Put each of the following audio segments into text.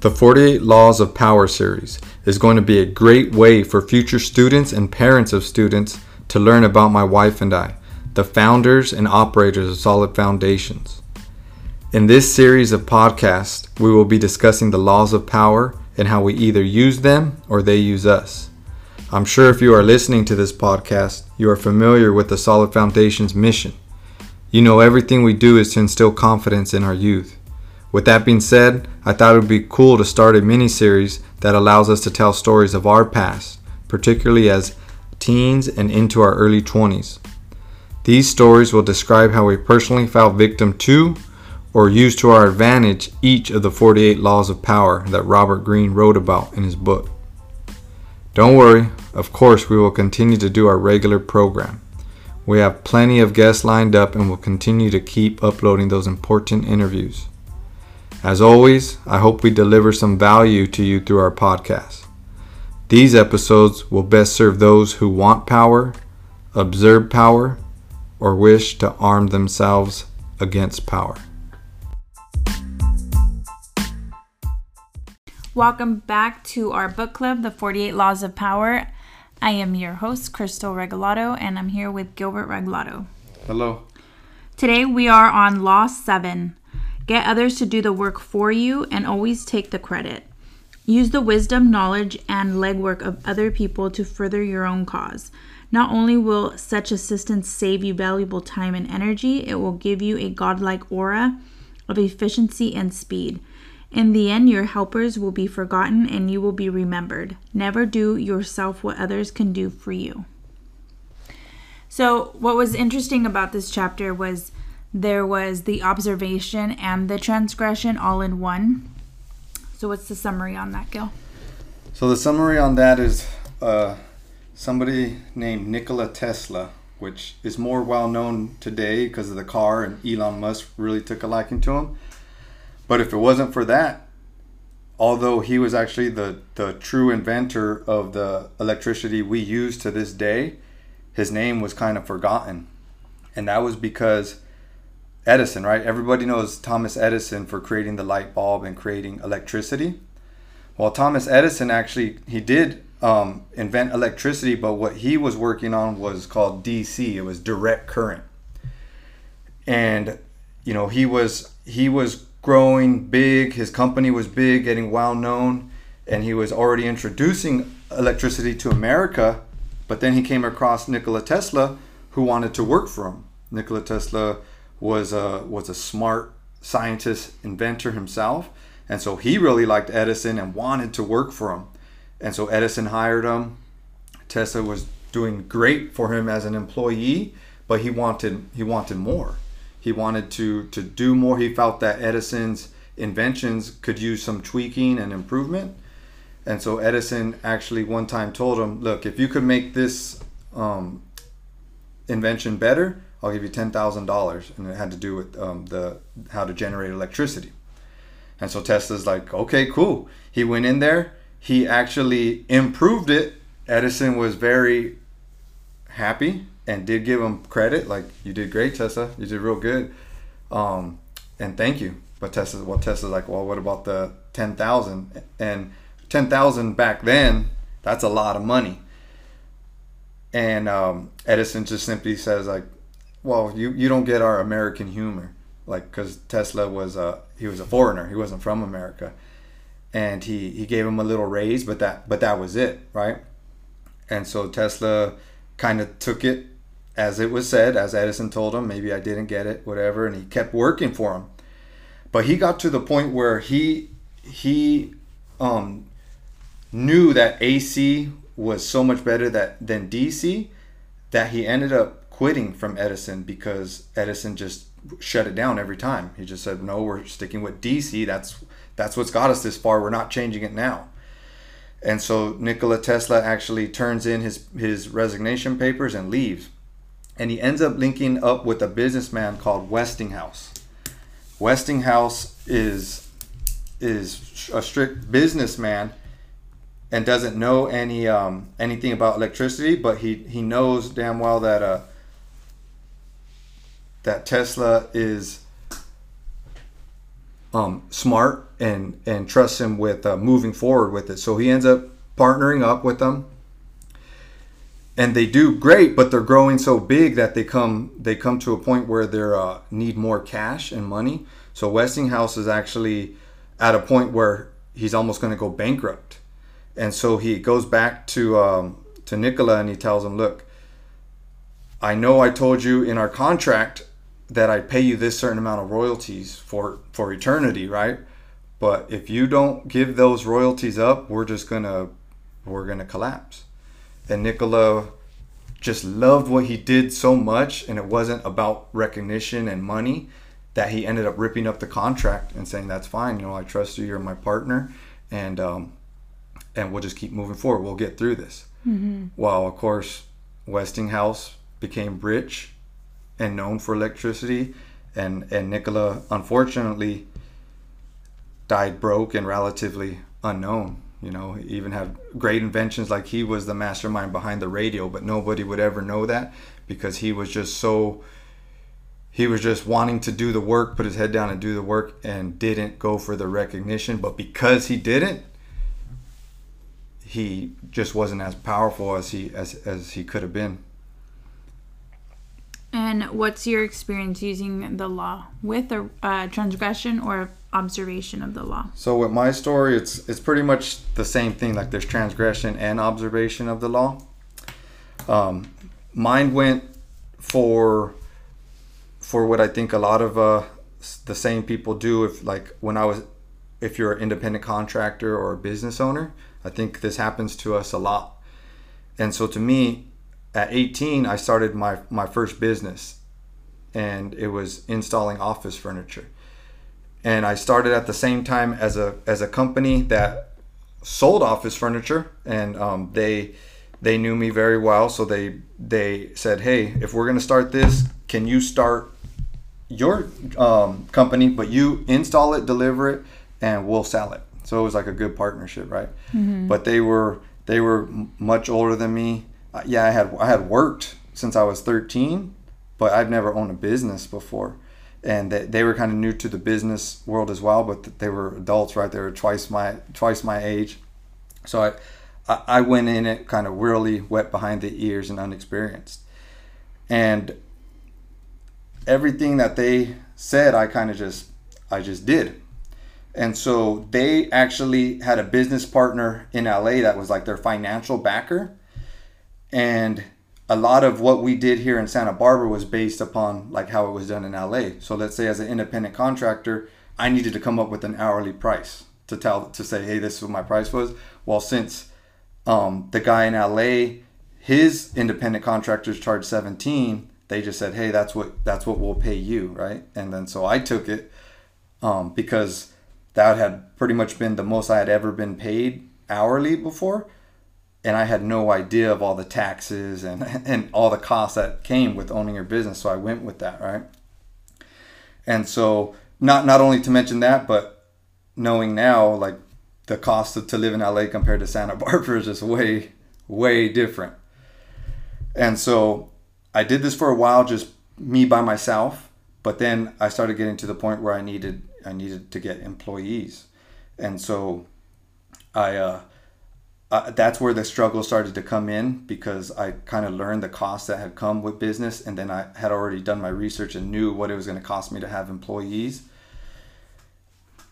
The 48 Laws of Power series is going to be a great way for future students and parents of students to learn about my wife and I, the founders and operators of Solid Foundations. In this series of podcasts, we will be discussing the laws of power and how we either use them or they use us. I'm sure if you are listening to this podcast, you are familiar with the Solid Foundations mission. You know everything we do is to instill confidence in our youth. With that being said, I thought it would be cool to start a mini series that allows us to tell stories of our past, particularly as teens and into our early 20s. These stories will describe how we personally fell victim to or used to our advantage each of the 48 laws of power that Robert Greene wrote about in his book. Don't worry, of course, we will continue to do our regular program. We have plenty of guests lined up and will continue to keep uploading those important interviews. As always, I hope we deliver some value to you through our podcast. These episodes will best serve those who want power, observe power, or wish to arm themselves against power. Welcome back to our book club, The 48 Laws of Power. I am your host, Crystal Regalado, and I'm here with Gilbert Regalado. Hello. Today we are on Law 7 Get others to do the work for you and always take the credit. Use the wisdom, knowledge, and legwork of other people to further your own cause. Not only will such assistance save you valuable time and energy, it will give you a godlike aura of efficiency and speed. In the end, your helpers will be forgotten and you will be remembered. Never do yourself what others can do for you. So, what was interesting about this chapter was there was the observation and the transgression all in one. So, what's the summary on that, Gil? So, the summary on that is uh, somebody named Nikola Tesla, which is more well known today because of the car, and Elon Musk really took a liking to him. But if it wasn't for that, although he was actually the, the true inventor of the electricity we use to this day, his name was kind of forgotten. And that was because Edison, right? Everybody knows Thomas Edison for creating the light bulb and creating electricity. Well, Thomas Edison actually he did um, invent electricity, but what he was working on was called DC. It was direct current, and you know he was he was growing big. His company was big, getting well known, and he was already introducing electricity to America. But then he came across Nikola Tesla, who wanted to work for him. Nikola Tesla was a was a smart scientist, inventor himself, and so he really liked Edison and wanted to work for him. And so Edison hired him. Tesla was doing great for him as an employee, but he wanted he wanted more. He wanted to to do more. He felt that Edison's inventions could use some tweaking and improvement. And so Edison actually one time told him, "Look, if you could make this um, invention better, I'll give you ten thousand dollars, and it had to do with um, the how to generate electricity. And so Tesla's like, okay, cool. He went in there. He actually improved it. Edison was very happy and did give him credit, like you did great, Tesla. You did real good, um, and thank you. But Tesla, well, Tesla's like, well, what about the ten thousand? And ten thousand back then, that's a lot of money. And um, Edison just simply says like, well, you you don't get our American humor, like because Tesla was a he was a foreigner, he wasn't from America, and he he gave him a little raise, but that but that was it, right? And so Tesla kind of took it as it was said, as Edison told him, maybe I didn't get it, whatever, and he kept working for him. But he got to the point where he he um, knew that AC was so much better that than DC that he ended up quitting from Edison because Edison just shut it down every time. He just said, "No, we're sticking with DC. That's that's what's got us this far. We're not changing it now." And so Nikola Tesla actually turns in his his resignation papers and leaves. And he ends up linking up with a businessman called Westinghouse. Westinghouse is is a strict businessman and doesn't know any um, anything about electricity, but he he knows damn well that uh, that Tesla is um, smart and and trusts him with uh, moving forward with it. So he ends up partnering up with them, and they do great. But they're growing so big that they come they come to a point where they uh, need more cash and money. So Westinghouse is actually at a point where he's almost going to go bankrupt, and so he goes back to um, to Nikola and he tells him, "Look, I know I told you in our contract." That I pay you this certain amount of royalties for for eternity, right? But if you don't give those royalties up, we're just gonna we're gonna collapse. And Nikola just loved what he did so much, and it wasn't about recognition and money that he ended up ripping up the contract and saying, "That's fine. You know, I trust you. You're my partner, and um, and we'll just keep moving forward. We'll get through this." Mm-hmm. Well, of course, Westinghouse became rich and known for electricity, and and Nikola unfortunately died broke and relatively unknown. You know, he even had great inventions like he was the mastermind behind the radio, but nobody would ever know that because he was just so he was just wanting to do the work, put his head down and do the work and didn't go for the recognition, but because he didn't he just wasn't as powerful as he as, as he could have been. And what's your experience using the law with a uh, transgression or observation of the law? So with my story, it's it's pretty much the same thing. Like there's transgression and observation of the law. Um, mine went for for what I think a lot of uh, the same people do. If like when I was, if you're an independent contractor or a business owner, I think this happens to us a lot. And so to me, at 18, I started my, my first business, and it was installing office furniture. And I started at the same time as a as a company that sold office furniture, and um, they they knew me very well. So they they said, "Hey, if we're gonna start this, can you start your um, company, but you install it, deliver it, and we'll sell it." So it was like a good partnership, right? Mm-hmm. But they were they were much older than me uh, yeah, I had I had worked since I was 13, but I've never owned a business before. And they, they were kind of new to the business world as well, but they were adults, right? They were twice my twice my age. So I I went in it kind of really wet behind the ears and unexperienced. And everything that they said, I kind of just I just did. And so they actually had a business partner in LA that was like their financial backer and a lot of what we did here in Santa Barbara was based upon like how it was done in LA. So let's say as an independent contractor, I needed to come up with an hourly price to tell to say, hey, this is what my price was. Well, since um, the guy in LA, his independent contractors charged 17, they just said, hey, that's what that's what we'll pay you, right? And then so I took it um, because that had pretty much been the most I had ever been paid hourly before and I had no idea of all the taxes and and all the costs that came with owning your business. So I went with that, right? And so not not only to mention that, but knowing now like the cost of, to live in LA compared to Santa Barbara is just way way different. And so I did this for a while, just me by myself. But then I started getting to the point where I needed I needed to get employees, and so I. Uh, uh, that's where the struggle started to come in because I kind of learned the costs that had come with business, and then I had already done my research and knew what it was going to cost me to have employees.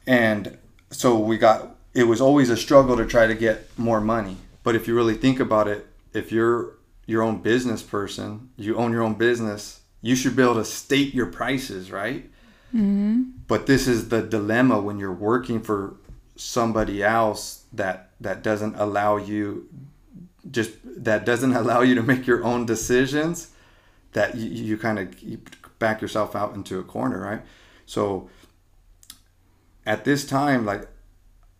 And so we got it was always a struggle to try to get more money. But if you really think about it, if you're your own business person, you own your own business, you should be able to state your prices, right? Mm-hmm. But this is the dilemma when you're working for somebody else that that doesn't allow you just that doesn't allow you to make your own decisions that you, you kind of back yourself out into a corner right? So at this time like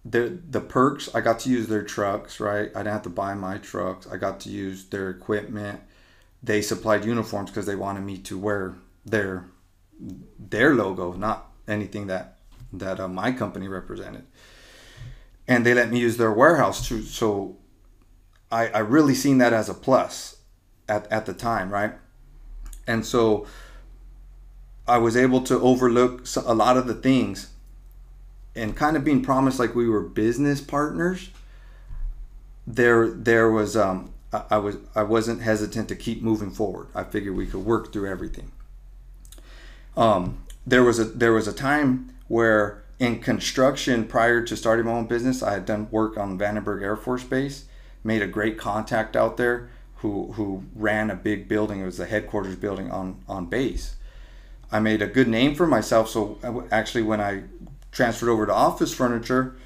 the the perks i got to use their trucks right? I didn't have to buy my trucks. I got to use their equipment. They supplied uniforms because they wanted me to wear their their logo not anything that that uh, my company represented and they let me use their warehouse too. So I, I really seen that as a plus at, at the time, right? And so I was able to overlook a lot of the things and kind of being promised like we were business partners, there there was um, I, I was I wasn't hesitant to keep moving forward. I figured we could work through everything. Um, there was a there was a time where in construction prior to starting my own business, I had done work on Vandenberg Air Force Base, made a great contact out there who who ran a big building. It was the headquarters building on on base. I made a good name for myself. So actually, when I transferred over to office furniture,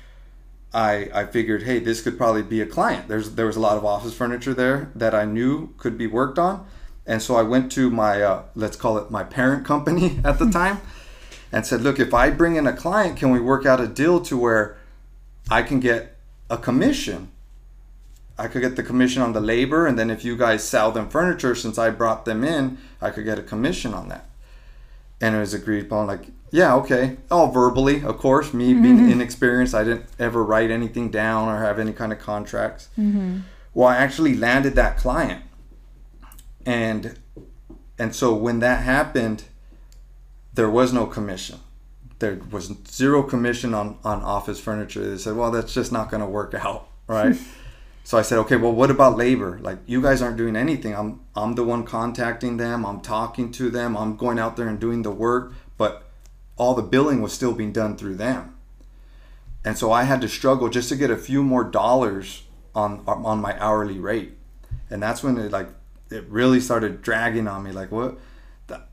I I figured, hey, this could probably be a client. There's there was a lot of office furniture there that I knew could be worked on, and so I went to my uh, let's call it my parent company at the time, and said, look, if I bring in a client, can we work out a deal to where I can get a commission? I could get the commission on the labor, and then if you guys sell them furniture, since I brought them in, I could get a commission on that. And it was agreed upon, like, yeah, okay. All verbally, of course. Me being mm-hmm. inexperienced, I didn't ever write anything down or have any kind of contracts. Mm-hmm. Well, I actually landed that client, and and so when that happened, there was no commission. There was zero commission on on office furniture. They said, well, that's just not going to work out, right? so I said, okay, well, what about labor? Like, you guys aren't doing anything. I'm I'm the one contacting them. I'm talking to them. I'm going out there and doing the work, but all the billing was still being done through them. And so I had to struggle just to get a few more dollars on on my hourly rate. And that's when it like it really started dragging on me like what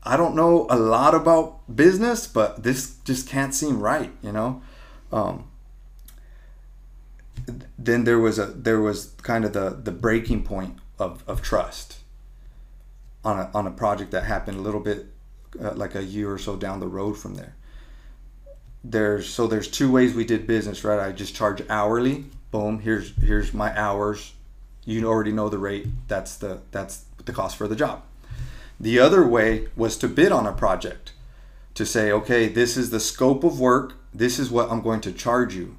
I don't know a lot about business, but this just can't seem right, you know. Um, then there was a there was kind of the the breaking point of, of trust on a on a project that happened a little bit uh, like a year or so down the road from there. There's so there's two ways we did business, right? I just charge hourly. Boom, here's here's my hours. You already know the rate. That's the that's the cost for the job. The other way was to bid on a project. To say, okay, this is the scope of work. This is what I'm going to charge you,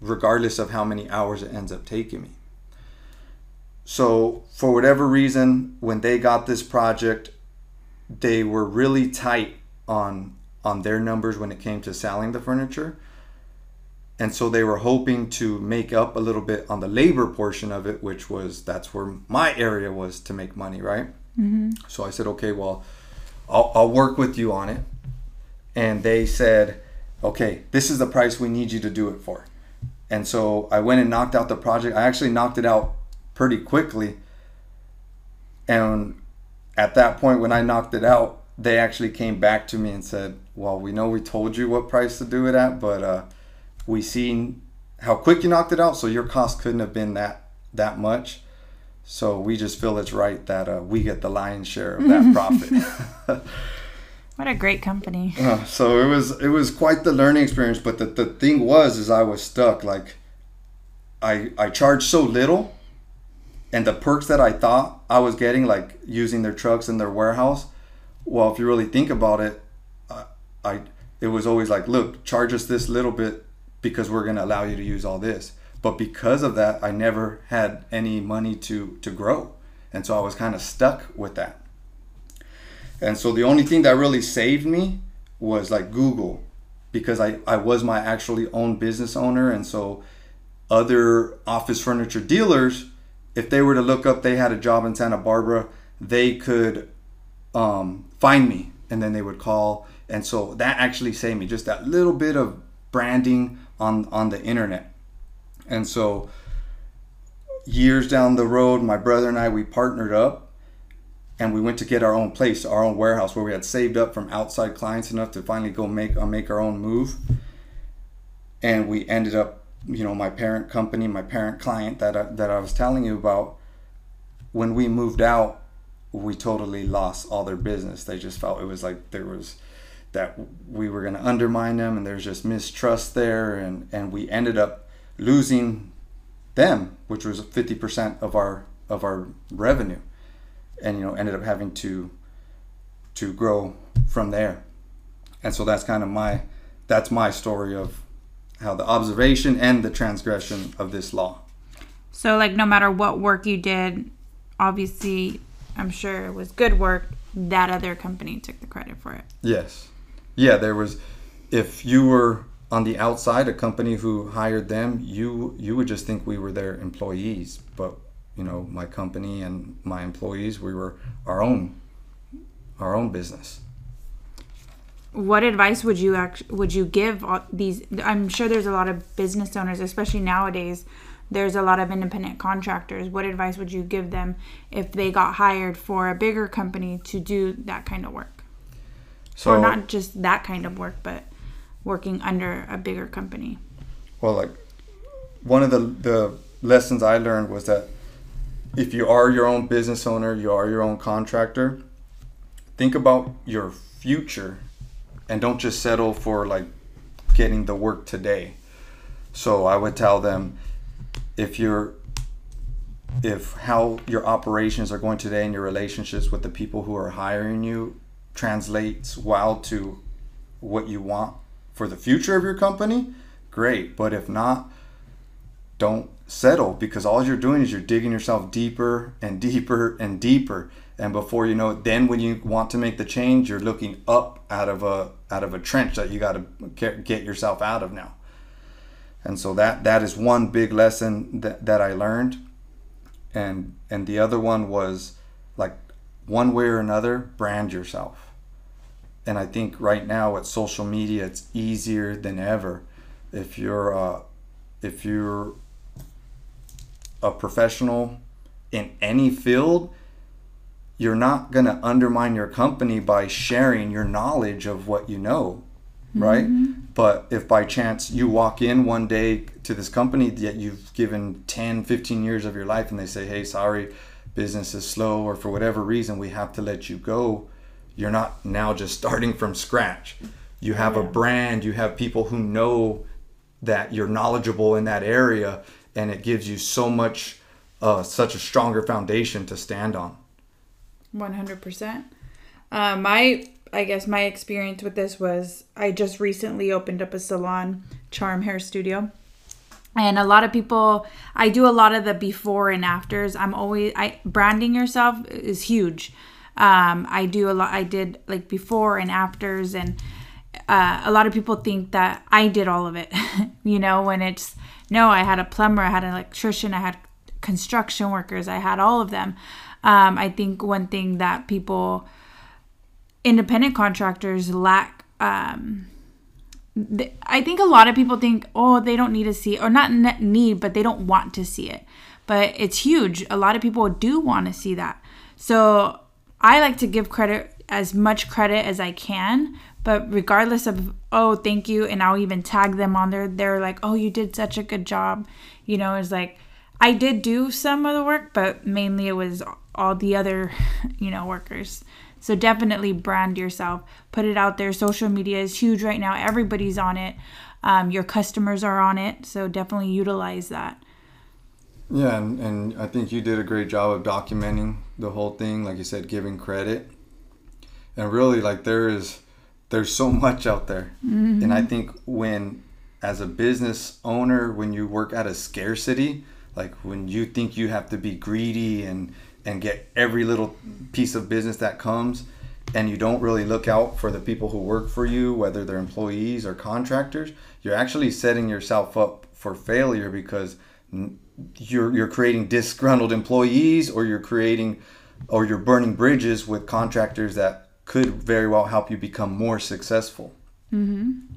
regardless of how many hours it ends up taking me. So, for whatever reason, when they got this project, they were really tight on on their numbers when it came to selling the furniture. And so they were hoping to make up a little bit on the labor portion of it, which was that's where my area was to make money, right? Mm-hmm. So I said, okay, well, I'll, I'll work with you on it. And they said, okay, this is the price we need you to do it for. And so I went and knocked out the project. I actually knocked it out pretty quickly. And at that point, when I knocked it out, they actually came back to me and said, "Well, we know we told you what price to do it at, but uh, we seen how quick you knocked it out, so your cost couldn't have been that that much. So we just feel it's right that uh, we get the lion's share of that profit." what a great company! Uh, so it was it was quite the learning experience, but the, the thing was is I was stuck. Like I I charged so little, and the perks that I thought I was getting, like using their trucks in their warehouse well, if you really think about it, I, I it was always like, look, charge us this little bit because we're going to allow you to use all this. But because of that, I never had any money to to grow, and so I was kind of stuck with that. And so the only thing that really saved me was like Google, because I I was my actually own business owner, and so other office furniture dealers, if they were to look up, they had a job in Santa Barbara, they could um, find me. And then they would call. And so that actually saved me. Just that little bit of branding on on the internet and so years down the road my brother and i we partnered up and we went to get our own place our own warehouse where we had saved up from outside clients enough to finally go make uh, make our own move and we ended up you know my parent company my parent client that I, that I was telling you about when we moved out we totally lost all their business. They just felt it was like there was that we were going to undermine them and there's just mistrust there and and we ended up losing them which was 50% of our of our revenue and you know ended up having to to grow from there and so that's kind of my that's my story of how the observation and the transgression of this law so like no matter what work you did obviously I'm sure it was good work. That other company took the credit for it. Yes. Yeah, there was if you were on the outside, a company who hired them, you you would just think we were their employees, but you know, my company and my employees, we were our own our own business. What advice would you act- would you give all these? I'm sure there's a lot of business owners, especially nowadays. There's a lot of independent contractors. What advice would you give them if they got hired for a bigger company to do that kind of work? So or not just that kind of work, but working under a bigger company. Well, like one of the the lessons I learned was that if you are your own business owner, you are your own contractor, think about your future and don't just settle for like getting the work today. So I would tell them if you're if how your operations are going today and your relationships with the people who are hiring you translates well to what you want for the future of your company, great. But if not, don't settle because all you're doing is you're digging yourself deeper and deeper and deeper. And before you know it, then when you want to make the change, you're looking up out of a out of a trench that you got to get, yourself out of now. And so that that is one big lesson that, that I learned. And and the other one was like one way or another, brand yourself. And I think right now with social media, it's easier than ever. If you're uh, if you're a professional in any field, you're not going to undermine your company by sharing your knowledge of what you know, right? But if by chance you walk in one day to this company that you've given 10, 15 years of your life and they say, hey, sorry, business is slow, or for whatever reason, we have to let you go, you're not now just starting from scratch. You have a brand, you have people who know that you're knowledgeable in that area, and it gives you so much, uh, such a stronger foundation to stand on. One hundred percent. Uh, My, I guess my experience with this was I just recently opened up a salon, Charm Hair Studio, and a lot of people. I do a lot of the before and afters. I'm always I branding yourself is huge. Um, I do a lot. I did like before and afters, and uh, a lot of people think that I did all of it. you know, when it's no, I had a plumber, I had an electrician, I had construction workers, I had all of them. Um, I think one thing that people, independent contractors, lack. Um, I think a lot of people think, oh, they don't need to see, or not need, but they don't want to see it. But it's huge. A lot of people do want to see that. So I like to give credit as much credit as I can. But regardless of, oh, thank you, and I'll even tag them on there, they're like, oh, you did such a good job. You know, it's like, I did do some of the work, but mainly it was all the other, you know, workers. So definitely brand yourself, put it out there. Social media is huge right now. Everybody's on it. Um, your customers are on it, so definitely utilize that. Yeah, and, and I think you did a great job of documenting the whole thing, like you said, giving credit. And really, like there is, there's so much out there, mm-hmm. and I think when, as a business owner, when you work at a scarcity, like when you think you have to be greedy and and get every little piece of business that comes, and you don't really look out for the people who work for you, whether they're employees or contractors, you're actually setting yourself up for failure because n- you're you're creating disgruntled employees or you're creating or you're burning bridges with contractors that could very well help you become more successful.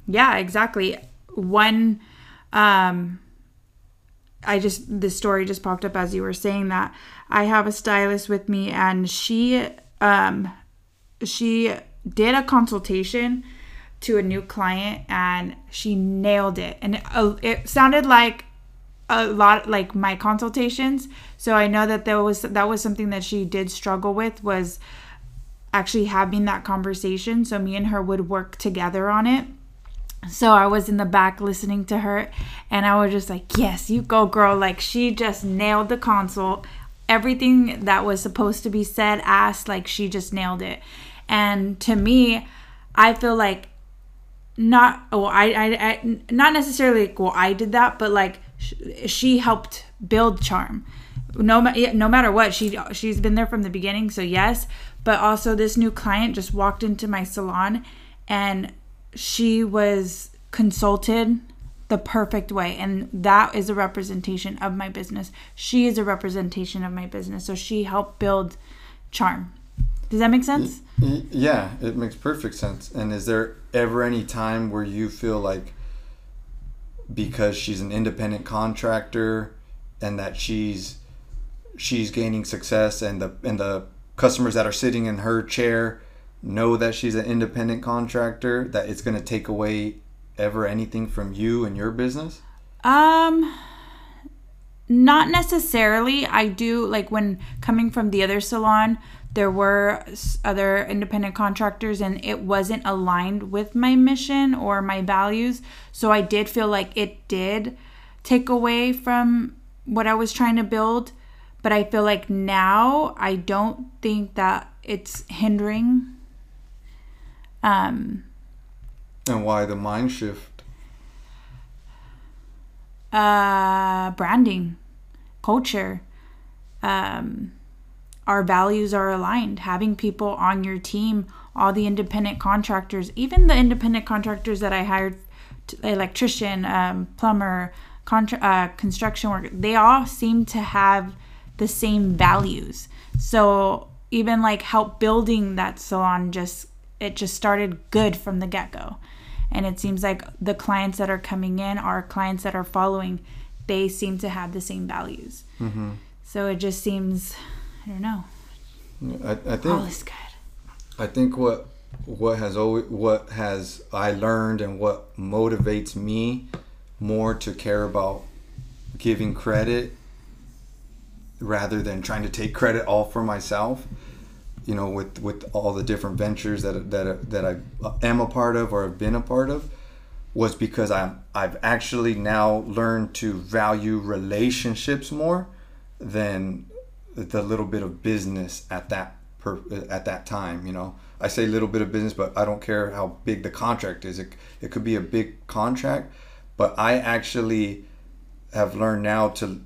Yeah, exactly. One, um, I just the story just popped up as you were saying that. I have a stylist with me, and she, um, she did a consultation to a new client, and she nailed it. And it, it sounded like a lot like my consultations. So I know that there was that was something that she did struggle with was actually having that conversation. So me and her would work together on it. So I was in the back listening to her and I was just like, "Yes, you go girl." Like she just nailed the consult. Everything that was supposed to be said, asked, like she just nailed it. And to me, I feel like not well I, I, I not necessarily like, well I did that but like sh- she helped build charm. No no matter what she she's been there from the beginning so yes. But also this new client just walked into my salon and she was consulted the perfect way and that is a representation of my business. She is a representation of my business so she helped build charm. Does that make sense? Mm-hmm. Yeah, it makes perfect sense. And is there ever any time where you feel like because she's an independent contractor and that she's she's gaining success and the and the customers that are sitting in her chair know that she's an independent contractor that it's going to take away ever anything from you and your business? Um, not necessarily. I do like when coming from the other salon, there were other independent contractors and it wasn't aligned with my mission or my values. So I did feel like it did take away from what I was trying to build. But I feel like now I don't think that it's hindering. Um, And why the mind shift? uh, branding, culture. Um, our values are aligned. Having people on your team, all the independent contractors, even the independent contractors that I hired, electrician, um, plumber, contra- uh, construction worker, they all seem to have the same values. So even like help building that salon just it just started good from the get-go and it seems like the clients that are coming in our clients that are following they seem to have the same values so it just seems i don't know. I, I think all is good. I think what what has always what has I learned and what motivates me more to care about giving credit rather than trying to take credit all for myself you know with with all the different ventures that that that I am a part of or have been a part of was because I'm I've actually now learned to value relationships more than the little bit of business at that per, uh, at that time. You know, I say little bit of business, but I don't care how big the contract is. It it could be a big contract, but I actually have learned now to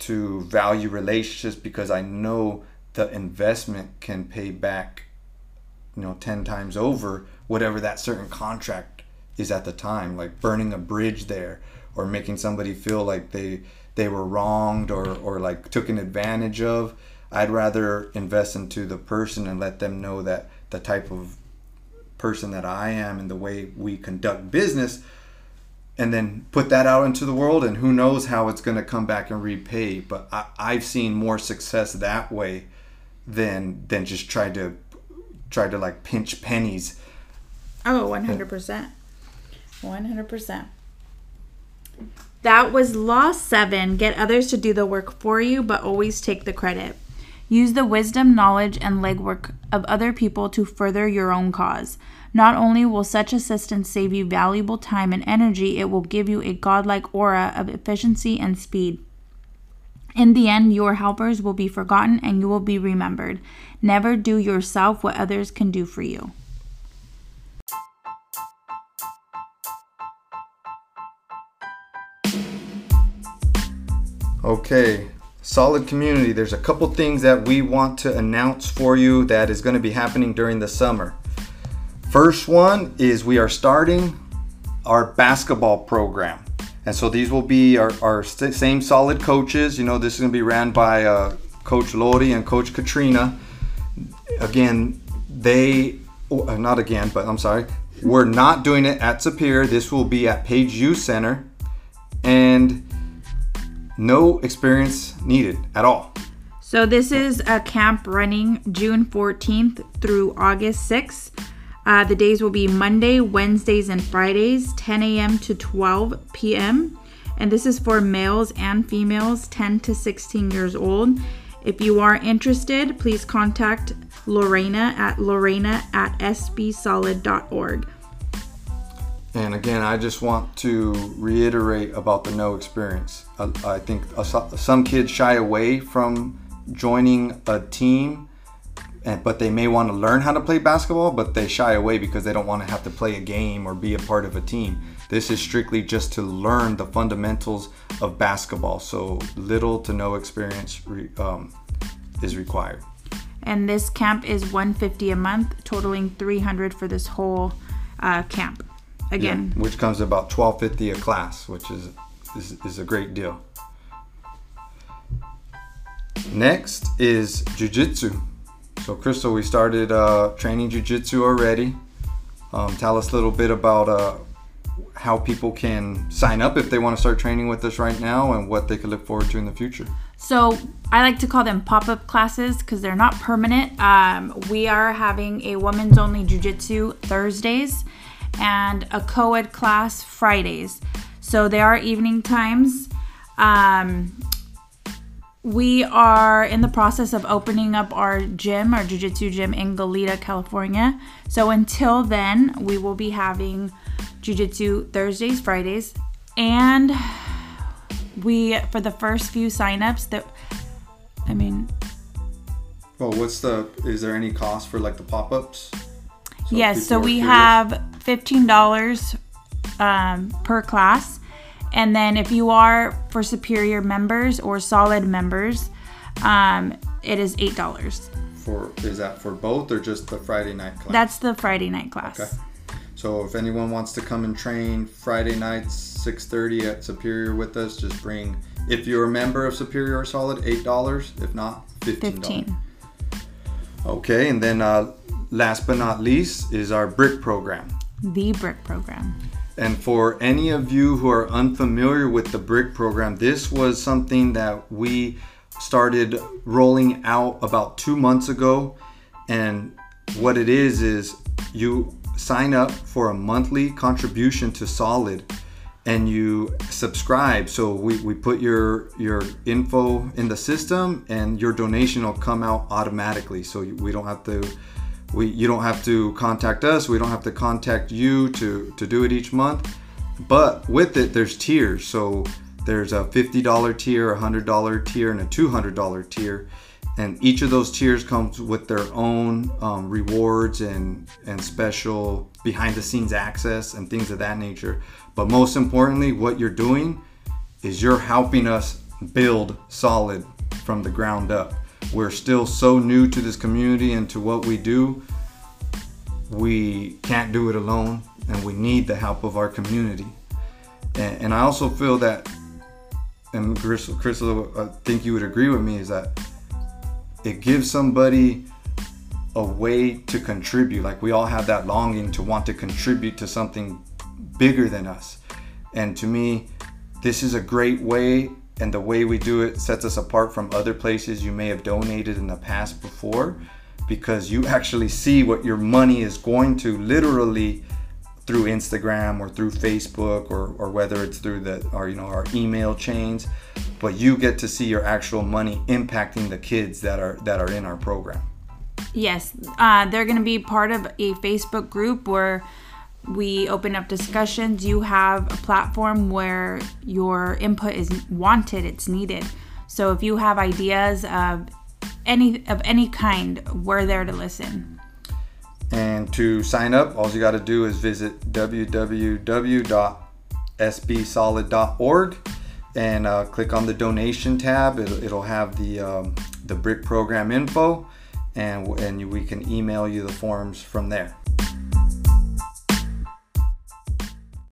to value relationships because I know the investment can pay back you know 10 times over whatever that certain contract is at the time like burning a bridge there or making somebody feel like they they were wronged or or like taken advantage of i'd rather invest into the person and let them know that the type of person that i am and the way we conduct business and then put that out into the world and who knows how it's going to come back and repay but I, i've seen more success that way than than just try to try to like pinch pennies Oh, 100%. 100%. That was law seven. Get others to do the work for you, but always take the credit. Use the wisdom, knowledge, and legwork of other people to further your own cause. Not only will such assistance save you valuable time and energy, it will give you a godlike aura of efficiency and speed. In the end, your helpers will be forgotten and you will be remembered. Never do yourself what others can do for you. Okay, solid community. There's a couple things that we want to announce for you that is going to be happening during the summer. First one is we are starting our basketball program. And so these will be our, our same solid coaches. You know, this is going to be ran by uh, Coach Lodi and Coach Katrina. Again, they, oh, uh, not again, but I'm sorry, we're not doing it at Superior. This will be at Page Youth Center. And no experience needed at all. So this is a camp running June 14th through August 6th. Uh, the days will be Monday, Wednesdays, and Fridays, 10 a.m. to 12 p.m. And this is for males and females 10 to 16 years old. If you are interested, please contact Lorena at lorena at sbsolid.org. And again, I just want to reiterate about the no experience. I, I think some kids shy away from joining a team, and, but they may want to learn how to play basketball, but they shy away because they don't want to have to play a game or be a part of a team. This is strictly just to learn the fundamentals of basketball. So little to no experience re, um, is required. And this camp is 150 a month, totaling 300 for this whole uh, camp. Again. which comes about twelve fifty a class, which is, is is a great deal. Next is jujitsu. So, Crystal, we started uh, training jujitsu already. Um, tell us a little bit about uh, how people can sign up if they want to start training with us right now and what they could look forward to in the future. So I like to call them pop-up classes because they're not permanent. Um, we are having a women's only jujitsu Thursdays and a co-ed class Fridays. So they are evening times. Um, we are in the process of opening up our gym, our jiu-jitsu gym in Goleta, California. So until then, we will be having jiu-jitsu Thursdays, Fridays, and we for the first few signups that I mean, Well, what's the? Is there any cost for like the pop-ups? So yes, so we curious. have fifteen dollars um, per class, and then if you are for superior members or solid members, um, it is eight dollars. for is that for both or just the Friday night class? That's the Friday night class. Okay. So if anyone wants to come and train Friday nights, six thirty at Superior with us, just bring. If you're a member of Superior or Solid, eight dollars. If not, fifteen. Fifteen. Okay, and then uh, last but not least is our brick program. The brick program. And for any of you who are unfamiliar with the brick program, this was something that we started rolling out about two months ago. And what it is, is you sign up for a monthly contribution to Solid and you subscribe. So we, we put your, your info in the system and your donation will come out automatically. So we don't have to we you don't have to contact us. We don't have to contact you to to do it each month. But with it there's tiers. So there's a $50 tier a $100 tier and a $200 tier. And each of those tiers comes with their own um, rewards and and special behind the scenes access and things of that nature. But most importantly what you're doing is you're helping us build solid from the ground up. We're still so new to this community and to what we do. We can't do it alone and we need the help of our community. And, and I also feel that, and Crystal, Crystal, I think you would agree with me, is that it gives somebody a way to contribute. Like we all have that longing to want to contribute to something bigger than us. And to me, this is a great way, and the way we do it sets us apart from other places you may have donated in the past before because you actually see what your money is going to literally through Instagram or through Facebook or, or whether it's through the or you know our email chains but you get to see your actual money impacting the kids that are that are in our program. Yes, uh, they're going to be part of a Facebook group where we open up discussions. You have a platform where your input is wanted, it's needed. So if you have ideas of any of any kind, we're there to listen. And to sign up, all you got to do is visit www.sbsolid.org and uh, click on the donation tab. It'll, it'll have the um, the brick program info, and and we can email you the forms from there.